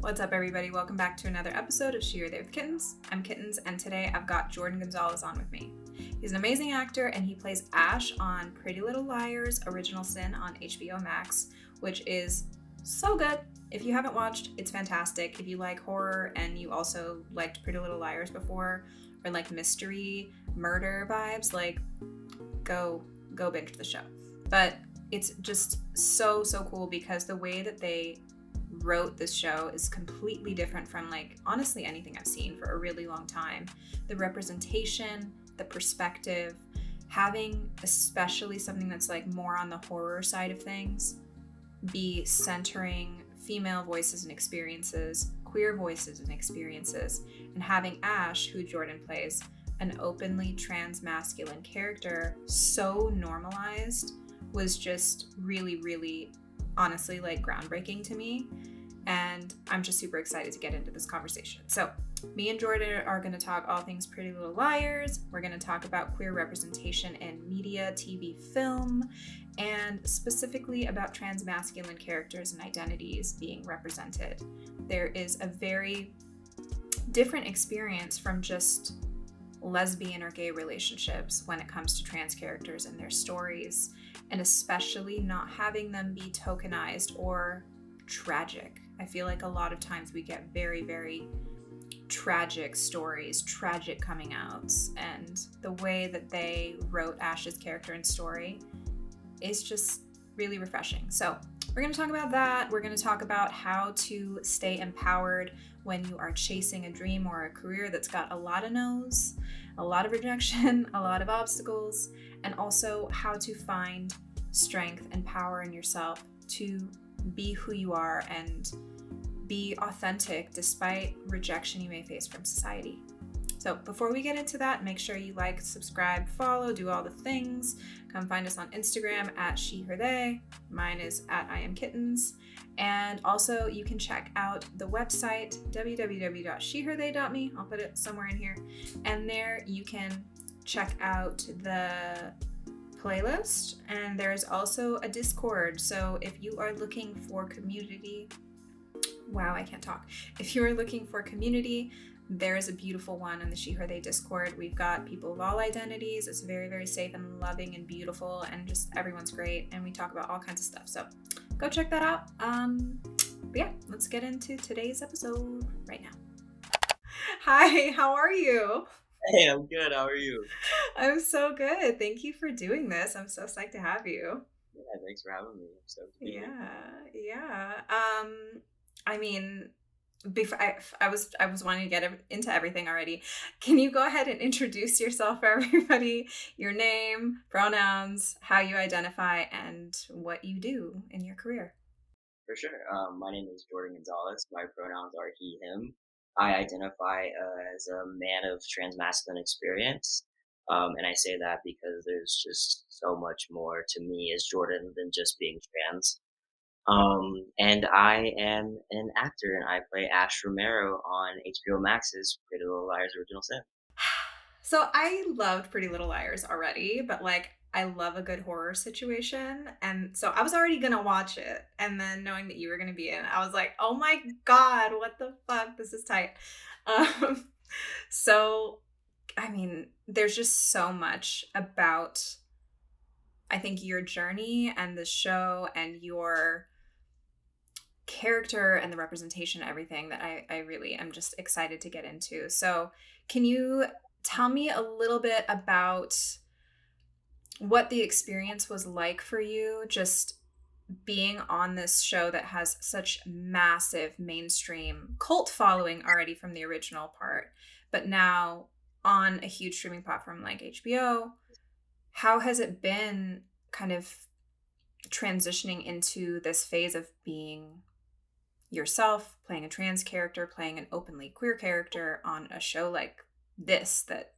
What's up, everybody? Welcome back to another episode of She Her They with Kittens. I'm Kittens, and today I've got Jordan Gonzalez on with me. He's an amazing actor, and he plays Ash on Pretty Little Liars Original Sin on HBO Max, which is so good. If you haven't watched, it's fantastic. If you like horror and you also liked Pretty Little Liars before, or like mystery, murder vibes, like go go binge the show. But it's just so so cool because the way that they wrote this show is completely different from like honestly anything I've seen for a really long time. The representation, the perspective, having especially something that's like more on the horror side of things be centering female voices and experiences, queer voices and experiences, and having Ash, who Jordan plays, an openly trans masculine character so normalized was just really, really honestly like groundbreaking to me. And I'm just super excited to get into this conversation. So, me and Jordan are going to talk all things Pretty Little Liars. We're going to talk about queer representation in media, TV, film, and specifically about trans masculine characters and identities being represented. There is a very different experience from just lesbian or gay relationships when it comes to trans characters and their stories, and especially not having them be tokenized or tragic. I feel like a lot of times we get very, very tragic stories, tragic coming outs, and the way that they wrote Ash's character and story is just really refreshing. So, we're going to talk about that. We're going to talk about how to stay empowered when you are chasing a dream or a career that's got a lot of no's, a lot of rejection, a lot of obstacles, and also how to find strength and power in yourself to be who you are and be authentic despite rejection you may face from society. So, before we get into that, make sure you like, subscribe, follow, do all the things. Come find us on Instagram at she, her, they. Mine is at I am kittens. And also, you can check out the website www.sheherthey.me. I'll put it somewhere in here. And there you can check out the playlist. And there's also a Discord. So, if you are looking for community, wow, I can't talk. If you are looking for community, there is a beautiful one on the She Her They Discord. We've got people of all identities. It's very, very safe and loving and beautiful, and just everyone's great. And we talk about all kinds of stuff. So go check that out. Um, but yeah, let's get into today's episode right now. Hi, how are you? Hey, I'm good. How are you? I'm so good. Thank you for doing this. I'm so psyched to have you. Yeah, thanks for having me. I'm so yeah, yeah. Um, I mean, before I, I was I was wanting to get into everything already. Can you go ahead and introduce yourself for everybody? Your name, pronouns, how you identify, and what you do in your career. For sure. Um, my name is Jordan Gonzalez. My pronouns are he, him. I identify uh, as a man of transmasculine experience. Um, and I say that because there's just so much more to me as Jordan than just being trans. Um, and I am an actor, and I play Ash Romero on HBO Max's Pretty Little Liars Original Sin. So I loved Pretty Little Liars already, but like I love a good horror situation. And so I was already gonna watch it. And then knowing that you were gonna be in, I was like, oh my God, what the fuck? This is tight. Um, so I mean, there's just so much about I think your journey and the show and your character and the representation everything that I, I really am just excited to get into. So can you tell me a little bit about what the experience was like for you just being on this show that has such massive mainstream cult following already from the original part but now on a huge streaming platform like HBO how has it been kind of transitioning into this phase of being yourself, playing a trans character, playing an openly queer character on a show like this that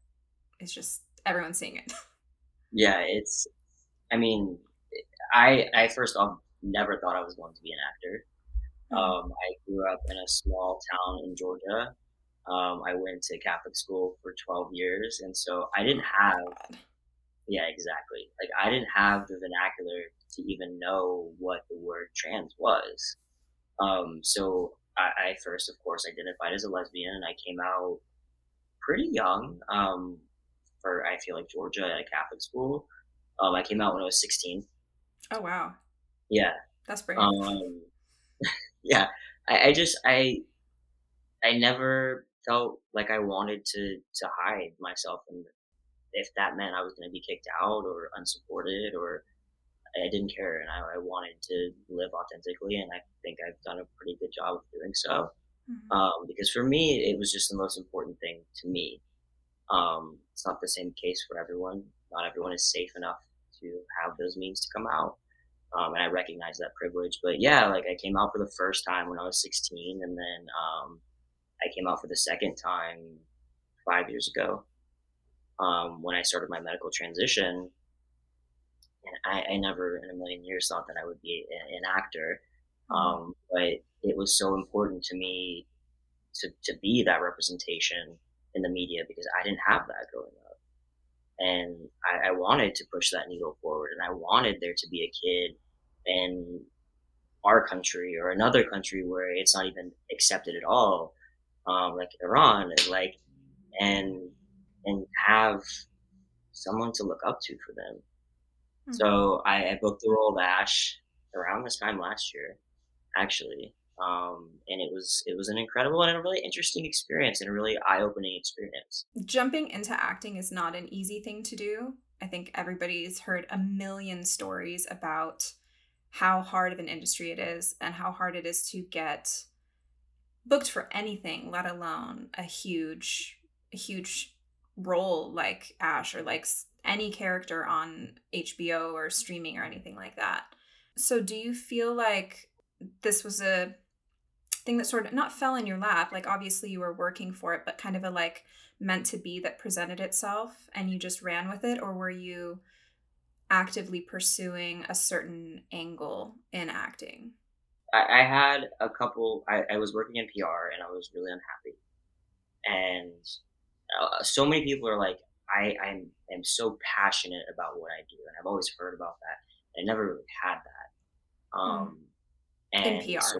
is just everyone's seeing it. Yeah, it's. I mean, I I first off never thought I was going to be an actor. Mm-hmm. Um, I grew up in a small town in Georgia. Um, I went to Catholic school for 12 years, and so I didn't have. Yeah, exactly. Like I didn't have the vernacular to even know what the word trans was. Um, so I, I, first, of course, identified as a lesbian, and I came out pretty young. Um, for I feel like Georgia at a Catholic school. Um, I came out when I was 16. Oh wow. Yeah. That's brave. Um, yeah, I, I just I I never felt like I wanted to to hide myself, and if that meant I was going to be kicked out or unsupported or I didn't care, and I, I, wanted to live authentically, and I think I've done a pretty good job of doing so. Mm-hmm. Um, because for me, it was just the most important thing to me. Um, it's not the same case for everyone. Not everyone is safe enough to have those means to come out. Um, and I recognize that privilege. But yeah, like I came out for the first time when I was 16, and then um, I came out for the second time five years ago um, when I started my medical transition. And I, I, never in a million years thought that I would be an actor. Mm-hmm. Um, but it was so important to me to, to be that representation in the media because I didn't have that growing up. And I, I wanted to push that needle forward and I wanted there to be a kid in our country or another country where it's not even accepted at all, um, like Iran, like, and and have someone to look up to for them. Mm-hmm. So I, I, booked the role of Ash around this time last year, actually, um, and it was it was an incredible and a really interesting experience and a really eye opening experience. Jumping into acting is not an easy thing to do. I think everybody's heard a million stories about how hard of an industry it is and how hard it is to get booked for anything, let alone a huge, huge role like Ash or like any character on HBO or streaming or anything like that. So, do you feel like this was a thing that sort of not fell in your lap? Like, obviously, you were working for it, but kind of a like meant to be that presented itself and you just ran with it? Or were you actively pursuing a certain angle in acting? I, had a couple, I, I was working in PR and I was really unhappy. And uh, so many people are like, I I'm, am so passionate about what I do, and I've always heard about that. I never really had that. Hmm. Um, and in PR. So,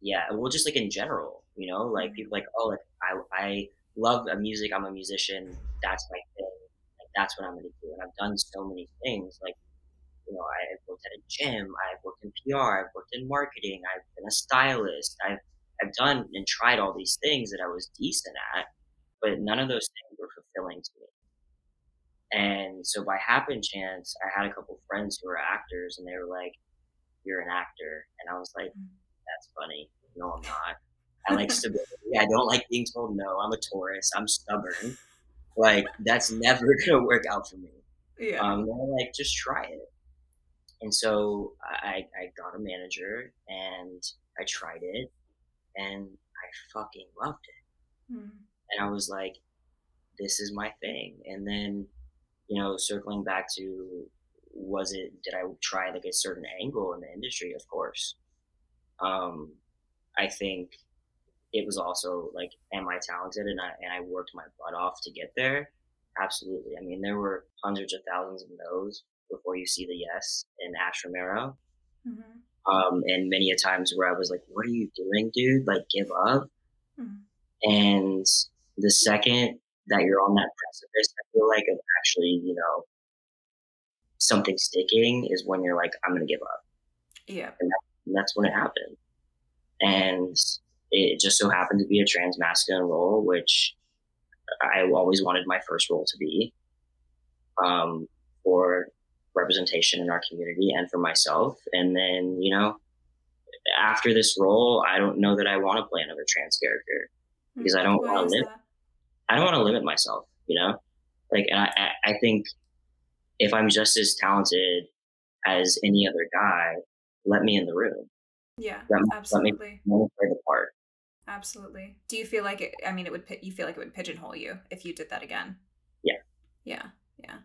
yeah, well, just like in general, you know, like mm. people like, oh, like I I love music. I'm a musician. That's my thing. Like that's what I'm gonna do. And I've done so many things. Like, you know, I've worked at a gym. I've worked in PR. I've worked in marketing. I've been a stylist. I've I've done and tried all these things that I was decent at but none of those to me. And so by happen chance, I had a couple friends who were actors and they were like, you're an actor. And I was like, mm. that's funny. No, I'm not. I like stability. I don't like being told no. I'm a Taurus. I'm stubborn. Like that's never gonna work out for me. Yeah. Um, like, just try it. And so I, I got a manager and I tried it and I fucking loved it. Mm and I was like, this is my thing. And then, you know, circling back to was it did I try like a certain angle in the industry? Of course. Um, I think it was also like, am I talented? And I and I worked my butt off to get there. Absolutely. I mean, there were hundreds of thousands of no's before you see the yes in Ash Romero. Mm-hmm. Um, and many a times where I was like, "What are you doing, dude? Like, give up." Mm-hmm. And the second that you're on that precipice, I feel like of actually, you know, something sticking is when you're like, I'm gonna give up. Yeah. And, that, and that's when it happened. And it just so happened to be a trans masculine role, which I always wanted my first role to be um, for representation in our community and for myself. And then, you know, after this role, I don't know that I want to play another trans character because I don't want to live. That? I don't want to limit myself, you know? Like, and I, I think if I'm just as talented as any other guy, let me in the room. Yeah, let, absolutely. Let me, let me play the part. Absolutely. Do you feel like it? I mean, it would. You feel like it would pigeonhole you if you did that again? Yeah. Yeah. Yeah.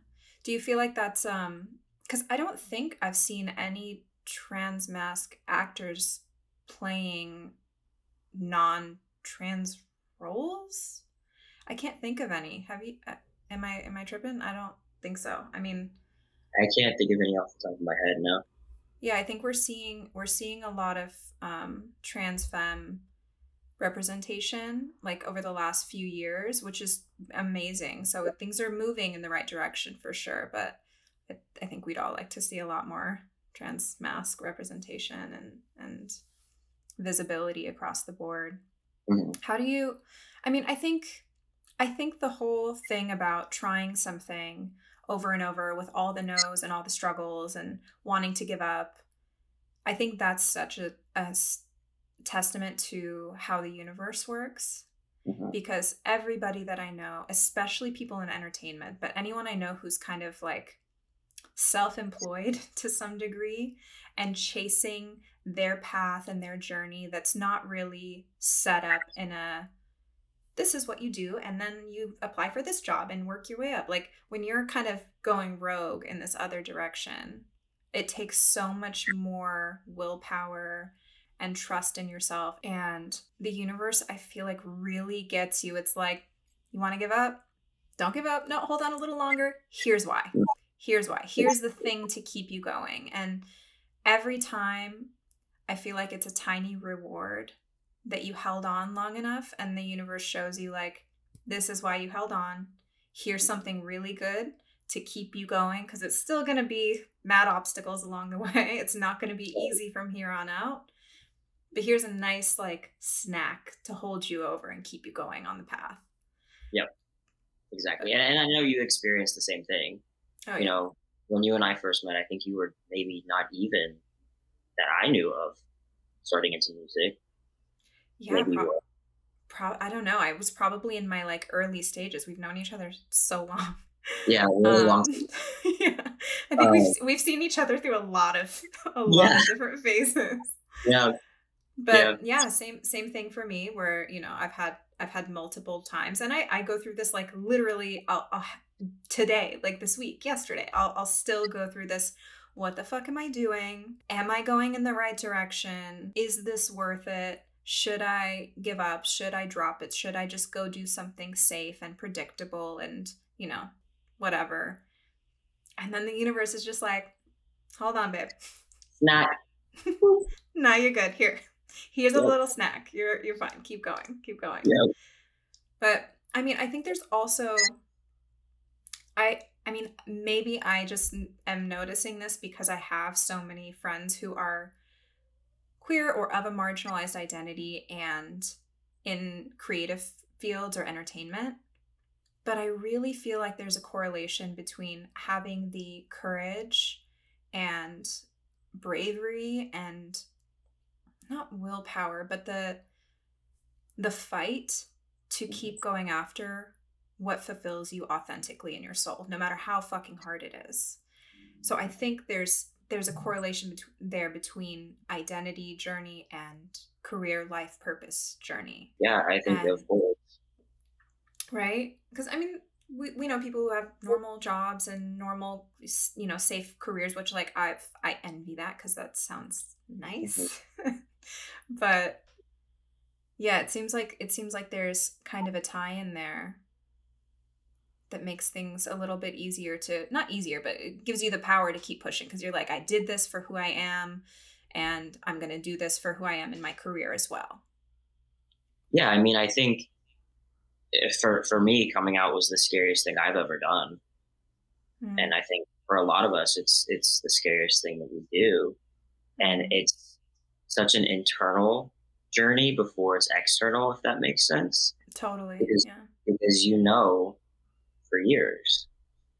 Do you feel like that's um? Because I don't think I've seen any trans masc actors playing non-trans roles. I can't think of any. Have you? Uh, am I am I tripping? I don't think so. I mean, I can't think of any off the top of my head. No. Yeah, I think we're seeing we're seeing a lot of um, trans femme representation like over the last few years, which is amazing. So things are moving in the right direction for sure. But I, I think we'd all like to see a lot more trans masc representation and and visibility across the board. Mm-hmm. How do you? I mean, I think I think the whole thing about trying something over and over with all the no's and all the struggles and wanting to give up, I think that's such a, a testament to how the universe works. Mm-hmm. Because everybody that I know, especially people in entertainment, but anyone I know who's kind of like self employed to some degree and chasing their path and their journey that's not really set up in a this is what you do and then you apply for this job and work your way up. Like when you're kind of going rogue in this other direction it takes so much more willpower and trust in yourself and the universe i feel like really gets you. It's like you want to give up? Don't give up. No hold on a little longer. Here's why. Here's why. Here's the thing to keep you going. And every time i feel like it's a tiny reward that you held on long enough and the universe shows you like this is why you held on. Here's something really good to keep you going because it's still going to be mad obstacles along the way. It's not going to be easy from here on out. But here's a nice like snack to hold you over and keep you going on the path. Yep. Exactly. And, and i know you experienced the same thing. Oh, you yeah. know when you and i first met i think you were maybe not even that i knew of starting into music yeah, pro- pro- I don't know. I was probably in my like early stages. We've known each other so long. Yeah, really um, long. yeah, I think we've we've seen each other through a lot of a lot yeah. of different phases. Yeah, but yeah. yeah, same same thing for me. Where you know I've had I've had multiple times, and I I go through this like literally I'll, I'll, today, like this week, yesterday. I'll I'll still go through this what the fuck am I doing? Am I going in the right direction? Is this worth it? Should I give up? Should I drop it? Should I just go do something safe and predictable and, you know, whatever? And then the universe is just like, hold on, babe. Snack. no, you're good. Here. Here's yep. a little snack. You're you're fine. Keep going. Keep going. Yep. But I mean, I think there's also I I mean, maybe I just am noticing this because I have so many friends who are queer or of a marginalized identity and in creative fields or entertainment. But I really feel like there's a correlation between having the courage and bravery and not willpower, but the the fight to mm-hmm. keep going after what fulfills you authentically in your soul, no matter how fucking hard it is. So I think there's there's a correlation bet- there between identity journey and career life purpose journey. Yeah, I think and, both. Right? Because I mean, we, we know people who have normal jobs and normal you know safe careers which like i've i envy that because that sounds nice mm-hmm. but yeah it seems like it seems like there's kind of a tie in there that makes things a little bit easier to not easier but it gives you the power to keep pushing because you're like i did this for who i am and i'm going to do this for who i am in my career as well. Yeah i mean i think for for me coming out was the scariest thing i've ever done. Mm. and i think for a lot of us it's it's the scariest thing that we do. And hmm. it's such an internal journey before it's external if that makes sense. Totally because, yeah. because you know for years.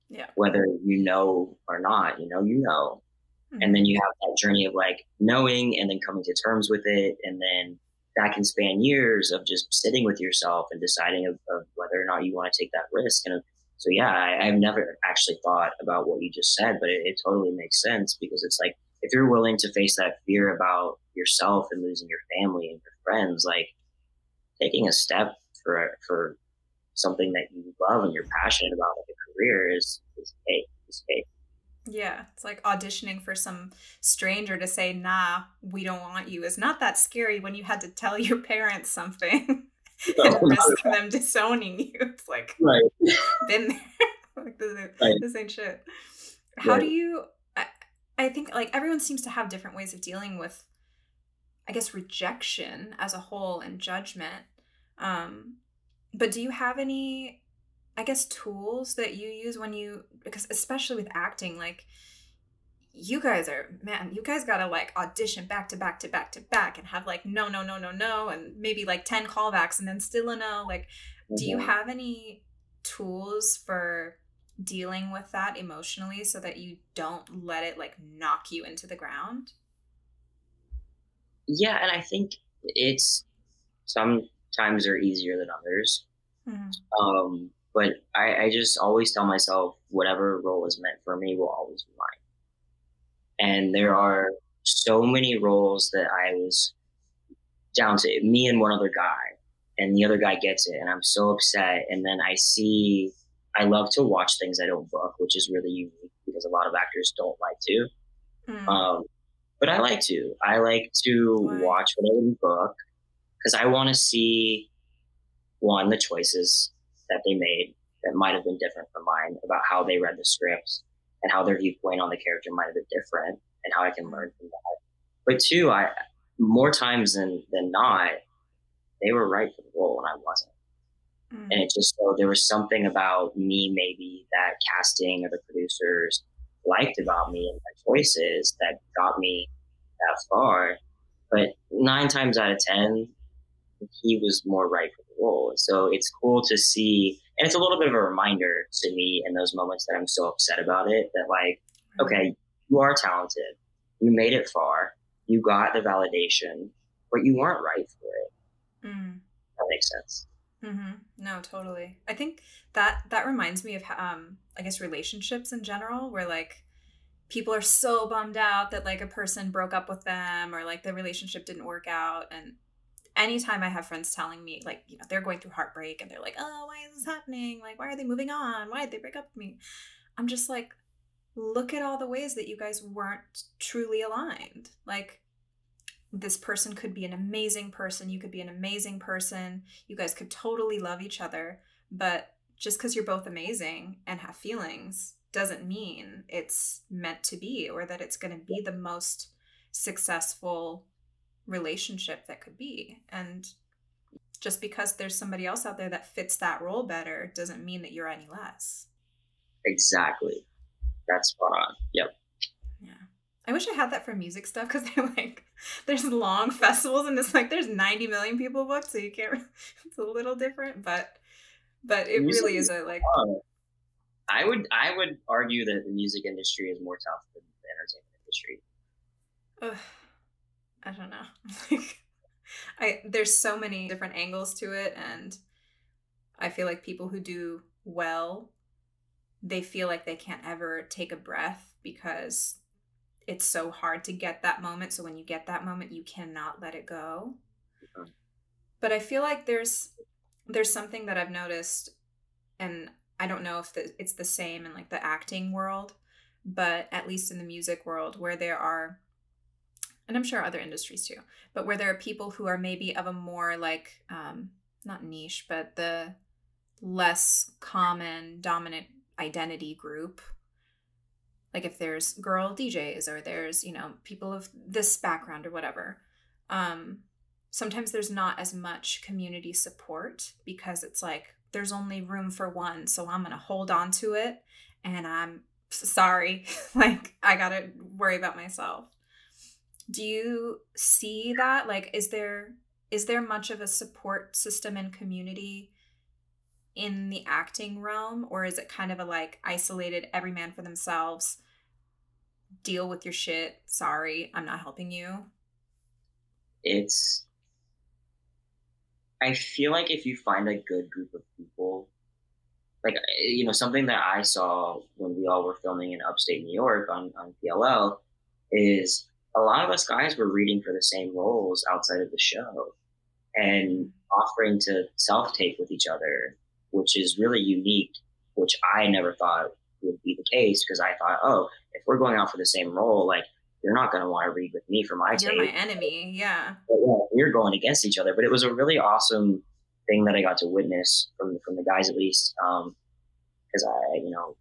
Yeah. Whether you know or not, you know, you know. Mm-hmm. And then you have that journey of like knowing and then coming to terms with it. And then that can span years of just sitting with yourself and deciding of, of whether or not you want to take that risk. And so, yeah, I, have never actually thought about what you just said, but it, it totally makes sense because it's like if you're willing to face that fear about yourself and losing your family and your friends, like taking a step for for something that you love and you're passionate about like a career is is fake is fake. Yeah it's like auditioning for some stranger to say nah we don't want you. Is not that scary when you had to tell your parents something no, and risk them disowning you. It's like right. been there. Like this, right. this ain't shit. How do you I, I think like everyone seems to have different ways of dealing with i guess rejection as a whole and judgment. Um but do you have any i guess tools that you use when you because especially with acting like you guys are man you guys gotta like audition back to back to back to back and have like no no no no no and maybe like 10 callbacks and then still a no like mm-hmm. do you mm-hmm. have any tools for dealing with that emotionally so that you don't let it like knock you into the ground yeah and i think it's sometimes they're easier than others mm-hmm. um but I, I just always tell myself whatever role is meant for me will always be mine and there are so many roles that I was down to me and one other guy, and the other guy gets it, and I'm so upset. And then I see, I love to watch things I don't book, which is really unique because a lot of actors don't like to. Mm. Um, but I like to. I like to watch what I didn't book because I want to see one the choices that they made that might have been different from mine about how they read the scripts and how their viewpoint on the character might have been different and how I can learn from that. But two, I more times than than not, they were right for the role and I wasn't. Mm. And it just so there was something about me maybe that casting or the producers liked about me and my choices that got me that far. But nine times out of ten, he was more right for the role. So it's cool to see and it's a little bit of a reminder to me in those moments that I'm so upset about it that like, okay, you are talented, you made it far, you got the validation, but you weren't right for it. Mm. That makes sense. Mm-hmm. No, totally. I think that that reminds me of um, I guess relationships in general, where like people are so bummed out that like a person broke up with them or like the relationship didn't work out, and anytime I have friends telling me, like, you know, they're going through heartbreak and they're like, oh, why is this happening? Like, why are they moving on? Why did they break up with me? I'm just like, look at all the ways that you guys weren't truly aligned. Like, this person could be an amazing person. You could be an amazing person. You guys could totally love each other. But just because you're both amazing and have feelings doesn't mean it's meant to be or that it's going to be the most successful relationship that could be. And just because there's somebody else out there that fits that role better doesn't mean that you're any less. Exactly. That's spot on. Yep. Yeah. I wish I had that for music stuff because they're like, there's long festivals and it's like there's 90 million people booked, so you can't. It's a little different, but but it music really is a like. Fun. I would I would argue that the music industry is more tough than the entertainment industry. Ugh. I don't know. like I there's so many different angles to it and I feel like people who do well they feel like they can't ever take a breath because it's so hard to get that moment. So when you get that moment, you cannot let it go. But I feel like there's there's something that I've noticed and I don't know if the, it's the same in like the acting world, but at least in the music world where there are and I'm sure other industries too, but where there are people who are maybe of a more like, um, not niche, but the less common dominant identity group. Like if there's girl DJs or there's, you know, people of this background or whatever. Um, sometimes there's not as much community support because it's like there's only room for one, so I'm going to hold on to it and I'm sorry. like I got to worry about myself do you see that? Like is there is there much of a support system and community in the acting realm or is it kind of a like isolated every man for themselves deal with your shit sorry i'm not helping you? It's i feel like if you find a good group of people like you know something that i saw when we all were filming in upstate new york on, on pll is a lot of us guys were reading for the same roles outside of the show and offering to self tape with each other, which is really unique, which I never thought would be the case because I thought, oh, if we're going out for the same role, like you're not going to want to read with me for my you're tape. my enemy, yeah. But, yeah. We're going against each other, but it was a really awesome thing that I got to witness from from the guys at least, because um, I, you know,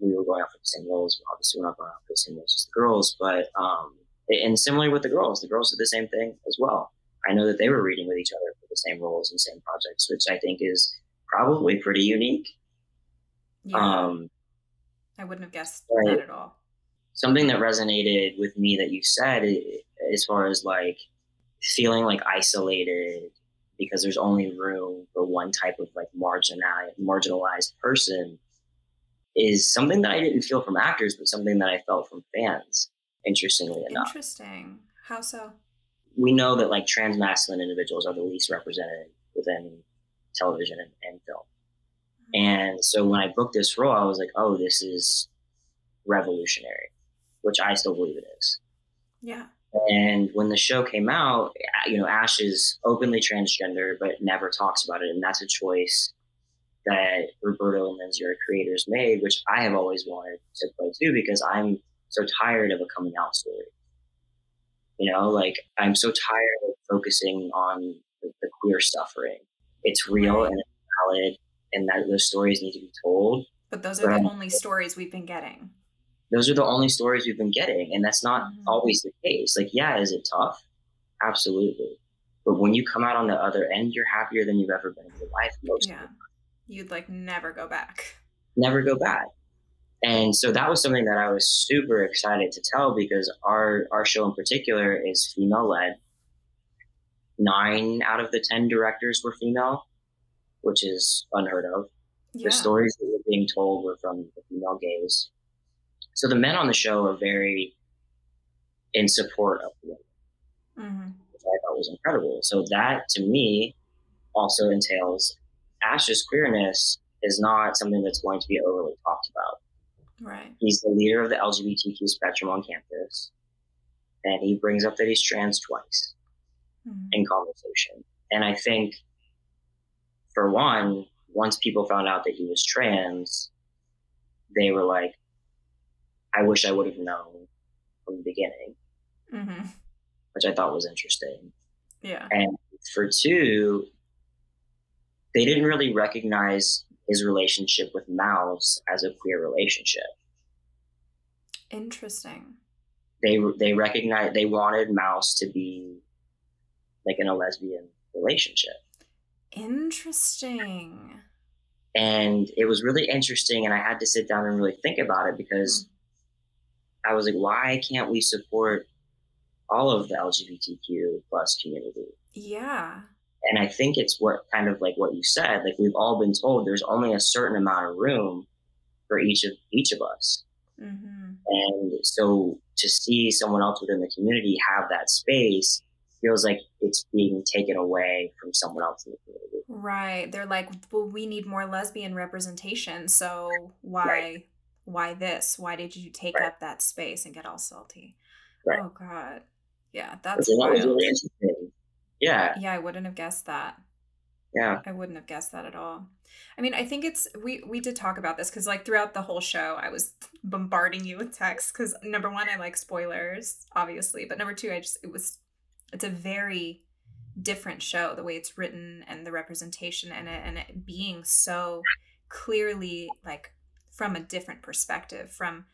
we were going off for the same roles. Obviously, we're not going off for the same roles as the girls, but um, and similarly with the girls, the girls did the same thing as well. I know that they were reading with each other for the same roles and same projects, which I think is probably pretty unique. Yeah. Um, I wouldn't have guessed that at all. Something that resonated with me that you said, as far as like feeling like isolated because there's only room for one type of like marginalized marginalized person is something that I didn't feel from actors, but something that I felt from fans. Interestingly enough. Interesting. How so? We know that like trans masculine individuals are the least represented within television and, and film. Mm-hmm. And so when I booked this role, I was like, oh, this is revolutionary, which I still believe it is. Yeah. And when the show came out, you know, Ash is openly transgender, but never talks about it. And that's a choice that Roberto and Lindsay, our creators, made, which I have always wanted to play too, because I'm so tired of a coming out story. You know, like I'm so tired of focusing on the, the queer suffering. It's real and it's valid, and that those stories need to be told. But those are the only stories we've been getting those are the only stories we've been getting. And that's not mm-hmm. always the case. Like, yeah, is it tough? Absolutely. But when you come out on the other end, you're happier than you've ever been in your life. Most yeah. You'd like never go back. Never go back. And so that was something that I was super excited to tell because our, our show in particular is female led. Nine out of the 10 directors were female, which is unheard of. Yeah. The stories that were being told were from the female gaze. So the men on the show are very in support of the women, mm-hmm. which I thought was incredible. So that to me also entails Ash's queerness is not something that's going to be overly talked about. Right. He's the leader of the LGBTQ spectrum on campus, and he brings up that he's trans twice mm-hmm. in conversation. And I think, for one, once people found out that he was trans, they were like, I wish I would have known from the beginning, mm-hmm. which I thought was interesting. Yeah. And for two, they didn't really recognize his relationship with Mouse as a queer relationship. Interesting. They they recognized they wanted Mouse to be like in a lesbian relationship. Interesting. And it was really interesting, and I had to sit down and really think about it because I was like, why can't we support all of the LGBTQ plus community? Yeah. And I think it's what kind of like what you said, like we've all been told there's only a certain amount of room for each of each of us. Mm-hmm. And so to see someone else within the community have that space feels like it's being taken away from someone else in the community. Right. They're like, well, we need more lesbian representation. So why right why this? Why did you take right. up that space and get all salty? Right. Oh God. Yeah, that's wild. Really yeah. Yeah, I wouldn't have guessed that. Yeah. I wouldn't have guessed that at all. I mean, I think it's we we did talk about this because like throughout the whole show, I was bombarding you with texts because number one, I like spoilers, obviously, but number two, I just it was it's a very different show the way it's written and the representation and it and it being so clearly like from a different perspective from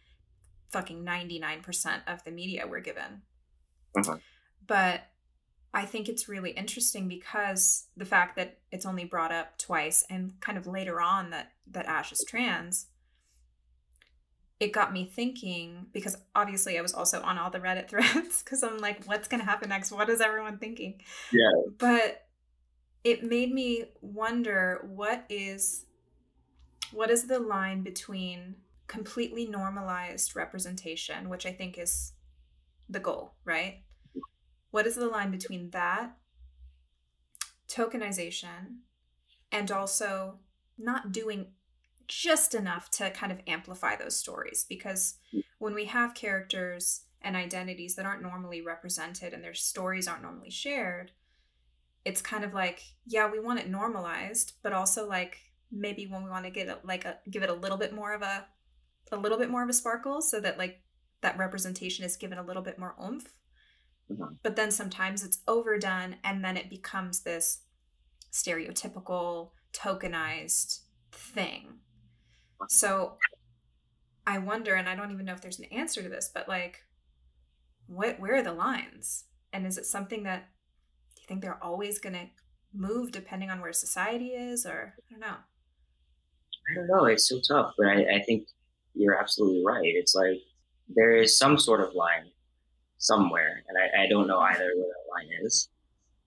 fucking 99% of the media we're given. Uh-huh. But I think it's really interesting because the fact that it's only brought up twice and kind of later on that that Ash is trans it got me thinking because obviously I was also on all the Reddit threads because I'm like what's going to happen next? What is everyone thinking? Yeah. But it made me wonder what is what is the line between completely normalized representation, which I think is the goal, right? What is the line between that, tokenization, and also not doing just enough to kind of amplify those stories? Because when we have characters and identities that aren't normally represented and their stories aren't normally shared, it's kind of like, yeah, we want it normalized, but also like maybe when we want to get like a give it a little bit more of a a little bit more of a sparkle so that like that representation is given a little bit more oomph mm-hmm. but then sometimes it's overdone and then it becomes this stereotypical tokenized thing so I wonder, and I don't even know if there's an answer to this, but like, what where are the lines? And is it something that do you think they're always gonna move depending on where society is, or I don't know. I don't know. It's so tough, but I, I think you're absolutely right. It's like there is some sort of line somewhere, and I, I don't know either where that line is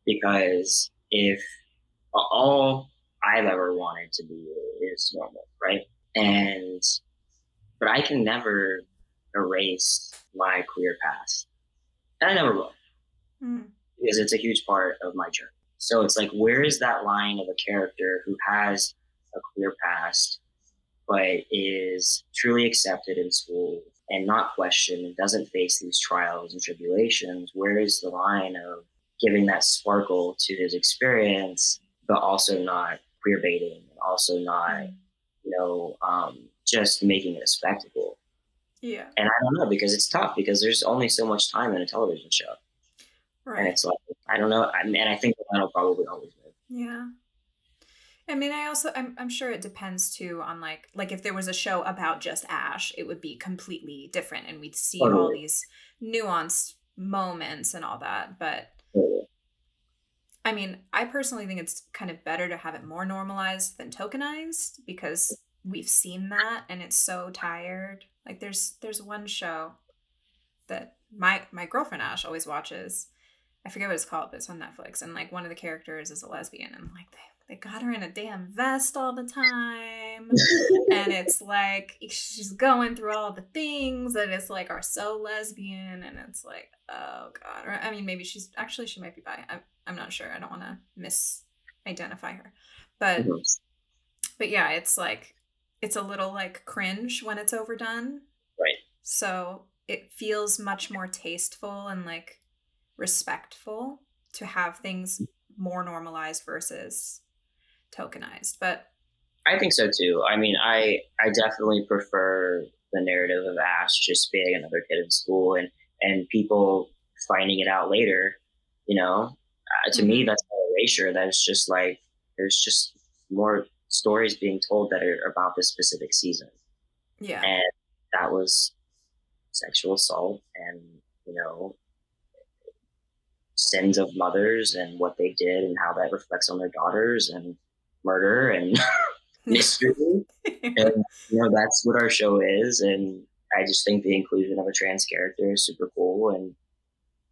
because if all I've ever wanted to be is normal, right? And but I can never erase my queer past, and I never will, mm. because it's a huge part of my journey. So it's like, where is that line of a character who has a queer past, but is truly accepted in school and not question and doesn't face these trials and tribulations? Where is the line of giving that sparkle to his experience, but also not queer baiting, and also not, mm. you know, um, just making it a spectacle? Yeah. And I don't know because it's tough because there's only so much time in a television show. Right. And it's like, I don't know. I mean, I think that'll probably always live. Yeah. I mean, I also, I'm, I'm sure it depends too on like, like if there was a show about just Ash, it would be completely different and we'd see all these nuanced moments and all that. But I mean, I personally think it's kind of better to have it more normalized than tokenized because we've seen that and it's so tired. Like there's, there's one show that my, my girlfriend Ash always watches I forget what it's called, but it's on Netflix. And like one of the characters is a lesbian, and like they, they got her in a damn vest all the time. and it's like she's going through all the things that is like are so lesbian, and it's like, oh god. Or I mean, maybe she's actually she might be bi. I'm, I'm not sure. I don't want to misidentify her, but but yeah, it's like it's a little like cringe when it's overdone. Right. So it feels much more tasteful and like respectful to have things more normalized versus tokenized. But I think so too. I mean, I I definitely prefer the narrative of Ash just being another kid in school and and people finding it out later. You know, uh, to mm-hmm. me, that's not erasure. That's just like there's just more stories being told that are about this specific season. Yeah, and that was sexual assault and you know sins of mothers and what they did and how that reflects on their daughters and murder and mystery. and you know that's what our show is and I just think the inclusion of a trans character is super cool and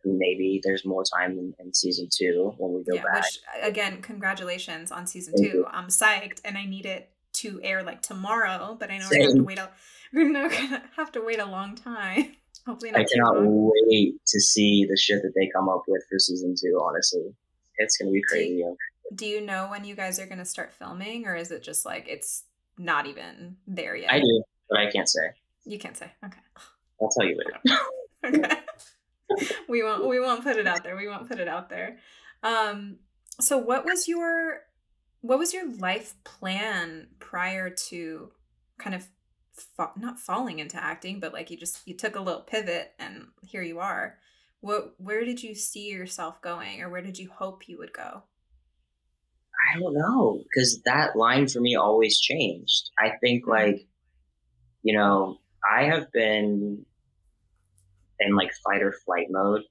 maybe there's more time in, in season two when we go yeah, back. Which, again, congratulations on season Thank two. You. I'm psyched and I need it to air like tomorrow, but I know Same. we're gonna have to wait a we're gonna have to wait a long time. Hopefully not I cannot wait to see the shit that they come up with for season two. Honestly, it's gonna be crazy. You, do you know when you guys are gonna start filming, or is it just like it's not even there yet? I do, but I can't say. You can't say. Okay. I'll tell you later. okay. we won't. We won't put it out there. We won't put it out there. Um. So, what was your what was your life plan prior to kind of fa- not falling into acting, but like you just you took a little pivot and here you are. What where did you see yourself going or where did you hope you would go? I don't know because that line for me always changed. I think mm-hmm. like you know, I have been in like fight or flight mode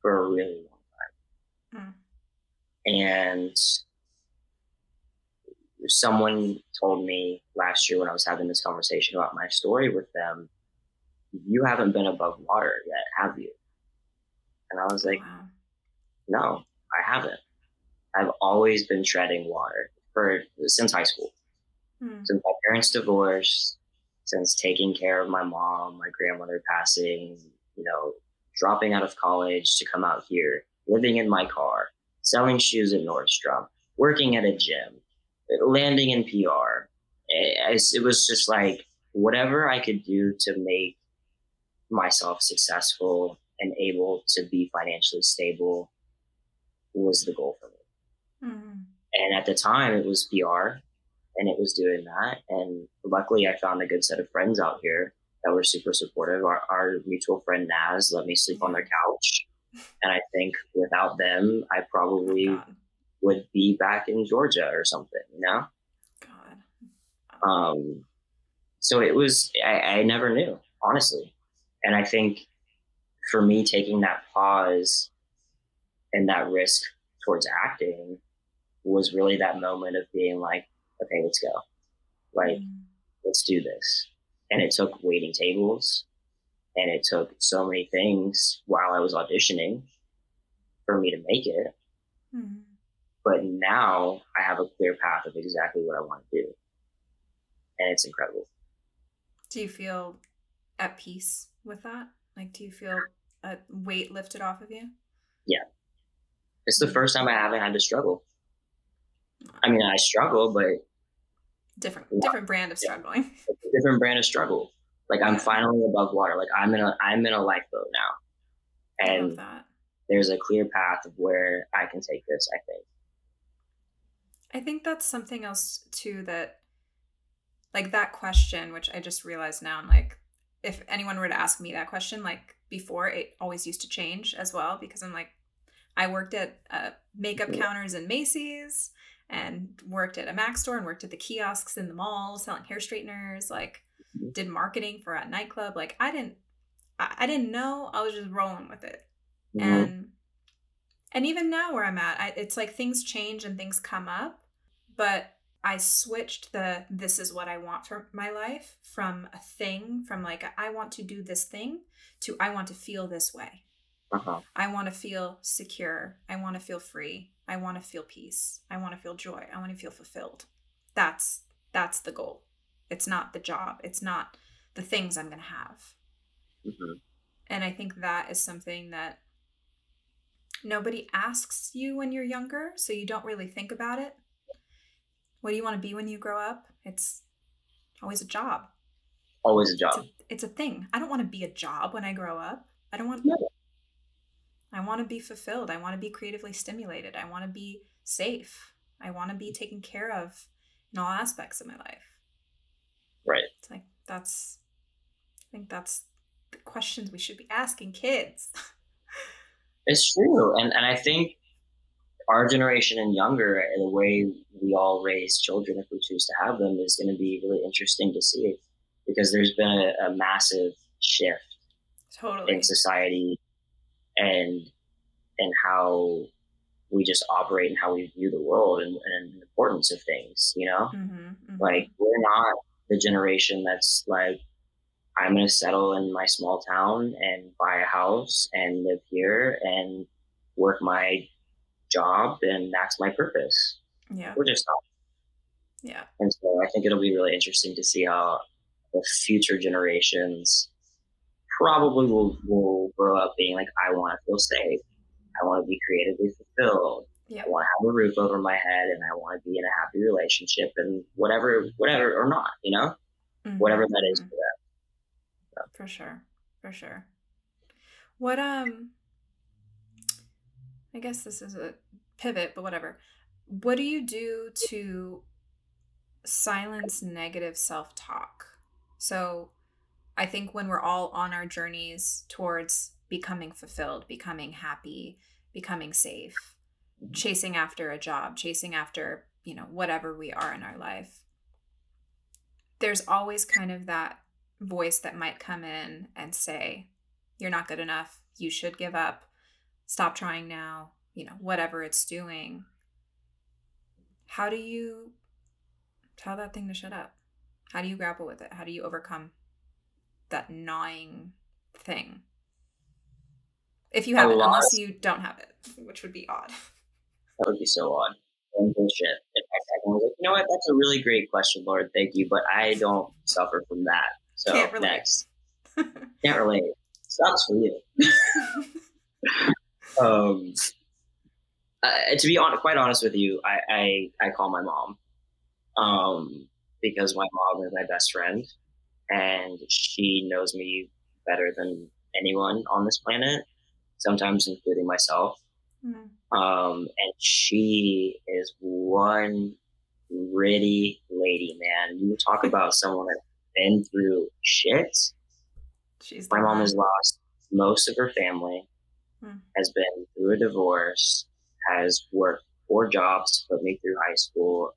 for a really long time. Mm. And someone told me last year when I was having this conversation about my story with them, you haven't been above water yet, have you? And I was like, wow. no, I haven't. I've always been treading water for since high school. Hmm. Since my parents divorced, since taking care of my mom, my grandmother passing, you know, dropping out of college to come out here, living in my car, selling shoes at Nordstrom, working at a gym, landing in PR. It, it was just like whatever I could do to make myself successful and able to be financially stable was the goal for me. Mm-hmm. And at the time, it was PR and it was doing that. And luckily, I found a good set of friends out here that were super supportive. Our, our mutual friend Naz let me sleep on their couch. And I think without them, I probably oh would be back in Georgia or something, you know? God. Um, so it was I, I never knew honestly and i think for me taking that pause and that risk towards acting was really that moment of being like okay let's go like mm. let's do this and it took waiting tables and it took so many things while i was auditioning for me to make it mm. but now i have a clear path of exactly what i want to do and it's incredible do you feel at peace with that? Like, do you feel a weight lifted off of you? Yeah. It's the first time I haven't had to struggle. I mean, I struggle, but different different brand of struggling. different brand of struggle. Like I'm finally above water. Like I'm in a I'm in a lifeboat now, and there's a clear path of where I can take this. I think. I think that's something else too that like that question, which I just realized now, I'm like, if anyone were to ask me that question, like before, it always used to change as well because I'm like, I worked at uh, makeup counters in Macy's and worked at a Mac store and worked at the kiosks in the mall selling hair straighteners. Like, did marketing for a nightclub. Like, I didn't, I, I didn't know. I was just rolling with it, mm-hmm. and and even now where I'm at, I, it's like things change and things come up, but I switched the this is what I want for my life from a thing, from like I want to do this thing to I want to feel this way. Uh-huh. I want to feel secure. I want to feel free. I want to feel peace. I want to feel joy. I want to feel fulfilled. That's that's the goal. It's not the job. It's not the things I'm going to have. Mm-hmm. And I think that is something that nobody asks you when you're younger, so you don't really think about it. What do you want to be when you grow up? It's always a job. Always a job. It's a, it's a thing. I don't want to be a job when I grow up. I don't want. No. I want to be fulfilled. I want to be creatively stimulated. I want to be safe. I want to be taken care of in all aspects of my life. Right. It's like that's. I think that's the questions we should be asking kids. it's true, and and I think our generation and younger, and the way we all raise children, if we choose to have them, is going to be really interesting to see because there's been a, a massive shift totally. in society and and how we just operate and how we view the world and, and the importance of things. You know, mm-hmm, mm-hmm. like we're not the generation that's like I'm going to settle in my small town and buy a house and live here and work my job and that's my purpose. Yeah. We're just not. Yeah. And so I think it'll be really interesting to see how the future generations probably will, will grow up being like, I want to feel safe. I want to be creatively fulfilled. Yeah. I want to have a roof over my head and I want to be in a happy relationship and whatever, whatever or not, you know, mm-hmm. whatever that is mm-hmm. for them. So. For sure. For sure. What, um, I guess this is a pivot, but whatever. What do you do to silence negative self talk? So I think when we're all on our journeys towards becoming fulfilled, becoming happy, becoming safe, chasing after a job, chasing after, you know, whatever we are in our life, there's always kind of that voice that might come in and say, You're not good enough. You should give up stop trying now, you know, whatever it's doing. How do you tell that thing to shut up? How do you grapple with it? How do you overcome that gnawing thing? If you have it, unless you don't have it, which would be odd. That would be so odd. And bullshit. In fact, I was like, you know what? That's a really great question, Lord. Thank you, but I don't suffer from that. So Can't next, can't relate. Sucks for you. um, uh, to be on, quite honest with you, I, I, I call my mom um, because my mom is my best friend and she knows me better than anyone on this planet, sometimes including myself. Mm. Um, and she is one gritty lady, man. You talk about someone that's been through shit. She's my mom has lost most of her family hmm. has been through a divorce, has worked four jobs to put me through high school,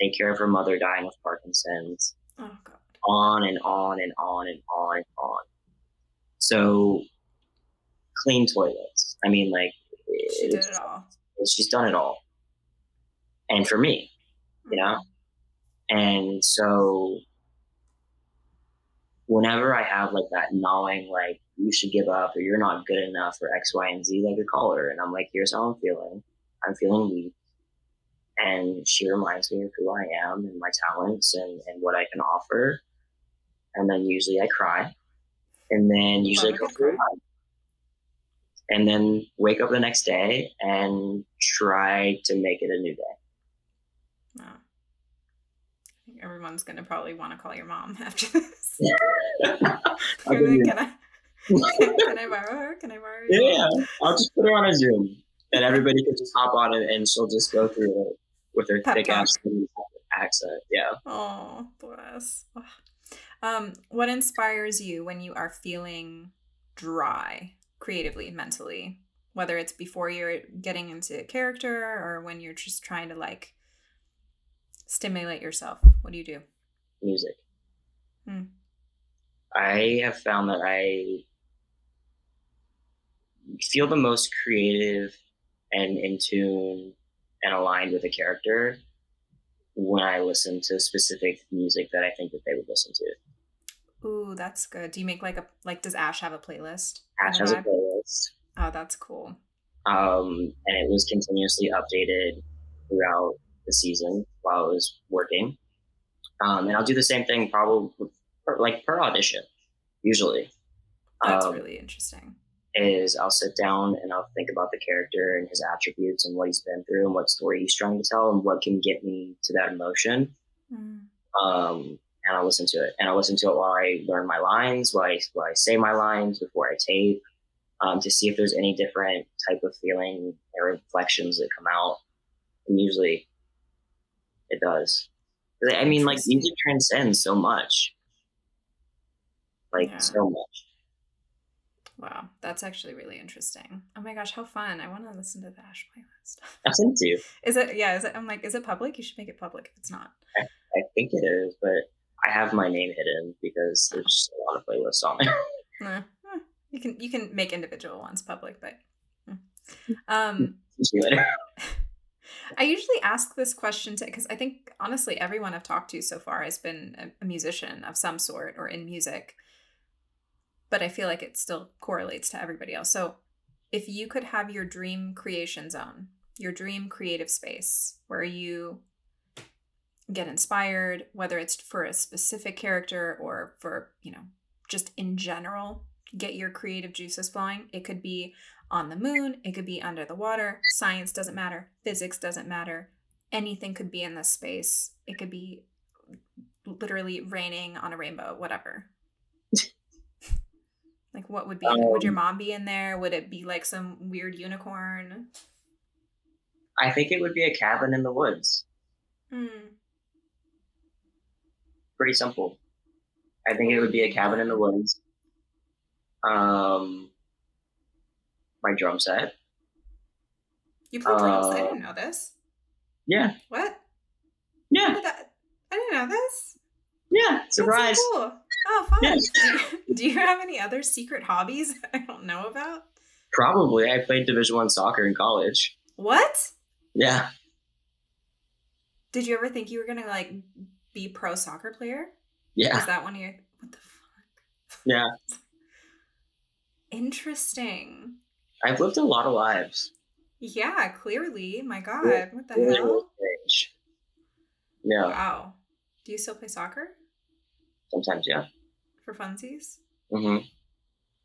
take care of her mother dying of Parkinson's. Oh God. On and on and on and on and on. So clean toilets. I mean, like she did it all. She's done it all, and for me, you know. Mm-hmm. And so, whenever I have like that gnawing, like you should give up or you're not good enough or X, Y, and Z, like a caller, and I'm like, here's how I'm feeling. I'm feeling weak and she reminds me of who I am and my talents and, and what I can offer. And then usually I cry, and then usually I go through and then wake up the next day and try to make it a new day. Wow. I think everyone's gonna probably want to call your mom after this. can, I, can, I, borrow her? Can I borrow her? Yeah, I'll just put her on a Zoom and everybody can just hop on it and she'll just go through it with her Pep thick ass accent. Yeah. Oh, bless. Um, what inspires you when you are feeling dry, creatively, mentally? Whether it's before you're getting into character or when you're just trying to like stimulate yourself. What do you do? Music. Hmm. I have found that I feel the most creative and in tune and aligned with a character when I listen to specific music that I think that they would listen to. Ooh, that's good. Do you make like a like? Does Ash have a playlist? Ash has a playlist. Oh, that's cool. Um, and it was continuously updated throughout the season while I was working. Um, and I'll do the same thing probably like per audition, usually. That's um, really interesting is I'll sit down and I'll think about the character and his attributes and what he's been through and what story he's trying to tell and what can get me to that emotion. Mm. Um, and I'll listen to it. And I'll listen to it while I learn my lines, while I, while I say my lines before I tape, um, to see if there's any different type of feeling or inflections that come out. And usually it does. I mean, like music transcends so much. Like yeah. so much. Wow, that's actually really interesting. Oh my gosh, how fun! I want to listen to the Ash playlist. I sent to you. Is it? Yeah. Is it? I'm like, is it public? You should make it public if it's not. I, I think it is, but I have my name hidden because there's just a lot of playlists on there. You can you can make individual ones public, but hmm. um. I usually ask this question to because I think honestly everyone I've talked to so far has been a, a musician of some sort or in music but I feel like it still correlates to everybody else. So if you could have your dream creation zone, your dream creative space where you get inspired, whether it's for a specific character or for, you know, just in general, get your creative juices flowing. It could be on the moon, it could be under the water. Science doesn't matter, physics doesn't matter. Anything could be in this space. It could be literally raining on a rainbow, whatever. Like, what would be? Um, would your um, mom be in there? Would it be like some weird unicorn? I think it would be a cabin in the woods. Hmm. Pretty simple. I think it would be a cabin in the woods. Um, my drum set. You play drums? Uh, I didn't know this. Yeah. What? Yeah. I didn't know this. Yeah, surprise. So cool. Oh, fun. Yeah. Do you have any other secret hobbies I don't know about? Probably. I played Division One soccer in college. What? Yeah. Did you ever think you were gonna like be pro soccer player? Yeah. Is that one of your what the fuck? Yeah. Interesting. I've lived a lot of lives. Yeah, clearly. My God, what the really hell? Yeah. Wow. Do you still play soccer? Sometimes, yeah. For funsies? Mm-hmm.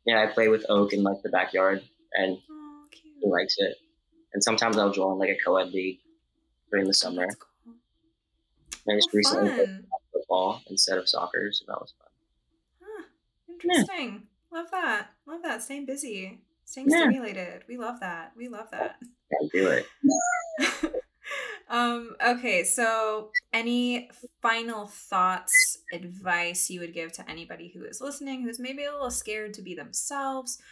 Yeah, I play with Oak in like the backyard, and oh, he likes it. And sometimes I'll join like a co-ed league during the summer. Cool. I just oh, recently played football instead of soccer, so that was fun. Huh. Interesting. Yeah. Love that. Love that. Staying busy. Staying yeah. stimulated. We love that. We love that. Yeah, do it. um, okay, so any final thoughts, advice you would give to anybody who is listening who's maybe a little scared to be themselves,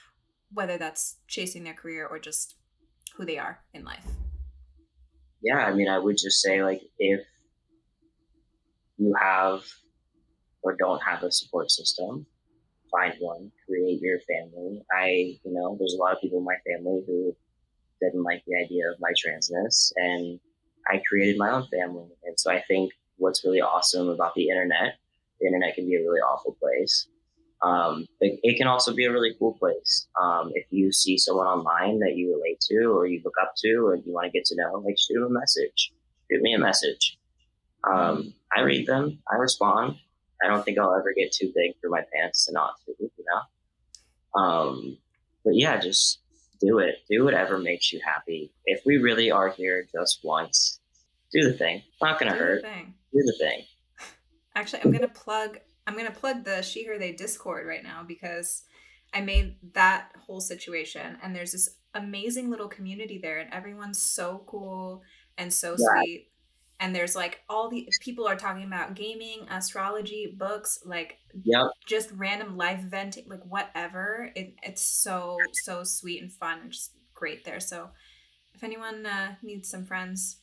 whether that's chasing their career or just who they are in life? Yeah, I mean, I would just say, like, if you have or don't have a support system, find one, create your family. I, you know, there's a lot of people in my family who didn't like the idea of my transness, and I created my own family. And so I think what's really awesome about the internet, the internet can be a really awful place. Um, it, it, can also be a really cool place. Um, if you see someone online that you relate to or you look up to and you want to get to know, like shoot them a message. Shoot me a message. Um, I read them. I respond. I don't think I'll ever get too big for my pants to not do, you know? Um, but yeah, just do it. Do whatever makes you happy. If we really are here just once, do the thing. Not gonna do hurt. The do the thing. Actually, I'm gonna plug. I'm gonna plug the She Her They Discord right now because I made that whole situation, and there's this amazing little community there, and everyone's so cool and so yeah. sweet and there's like all the people are talking about gaming astrology books like yeah. just random live venting like whatever. It, it's so so sweet and fun and just great there. So if anyone uh, needs some friends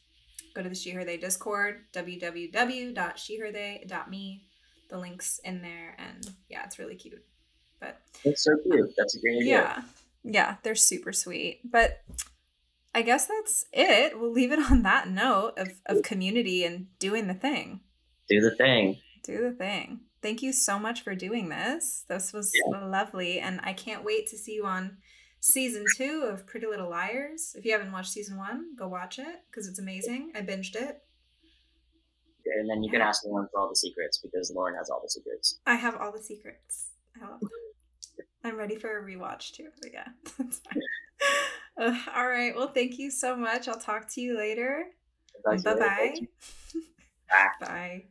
go to the she her they discord www.sheherthey.me the links in there and yeah it's really cute. But it's so cute. That's a great idea. Yeah. Yeah they're super sweet. But I guess that's it. We'll leave it on that note of, of community and doing the thing. Do the thing. Do the thing. Thank you so much for doing this. This was yeah. lovely. And I can't wait to see you on season two of Pretty Little Liars. If you haven't watched season one, go watch it because it's amazing. I binged it. And then you can ask Lauren for all the secrets because Lauren has all the secrets. I have all the secrets. I love them. I'm ready for a rewatch too. But yeah, that's fine. Uh, all right. Well, thank you so much. I'll talk to you later. Bye bye. Bye.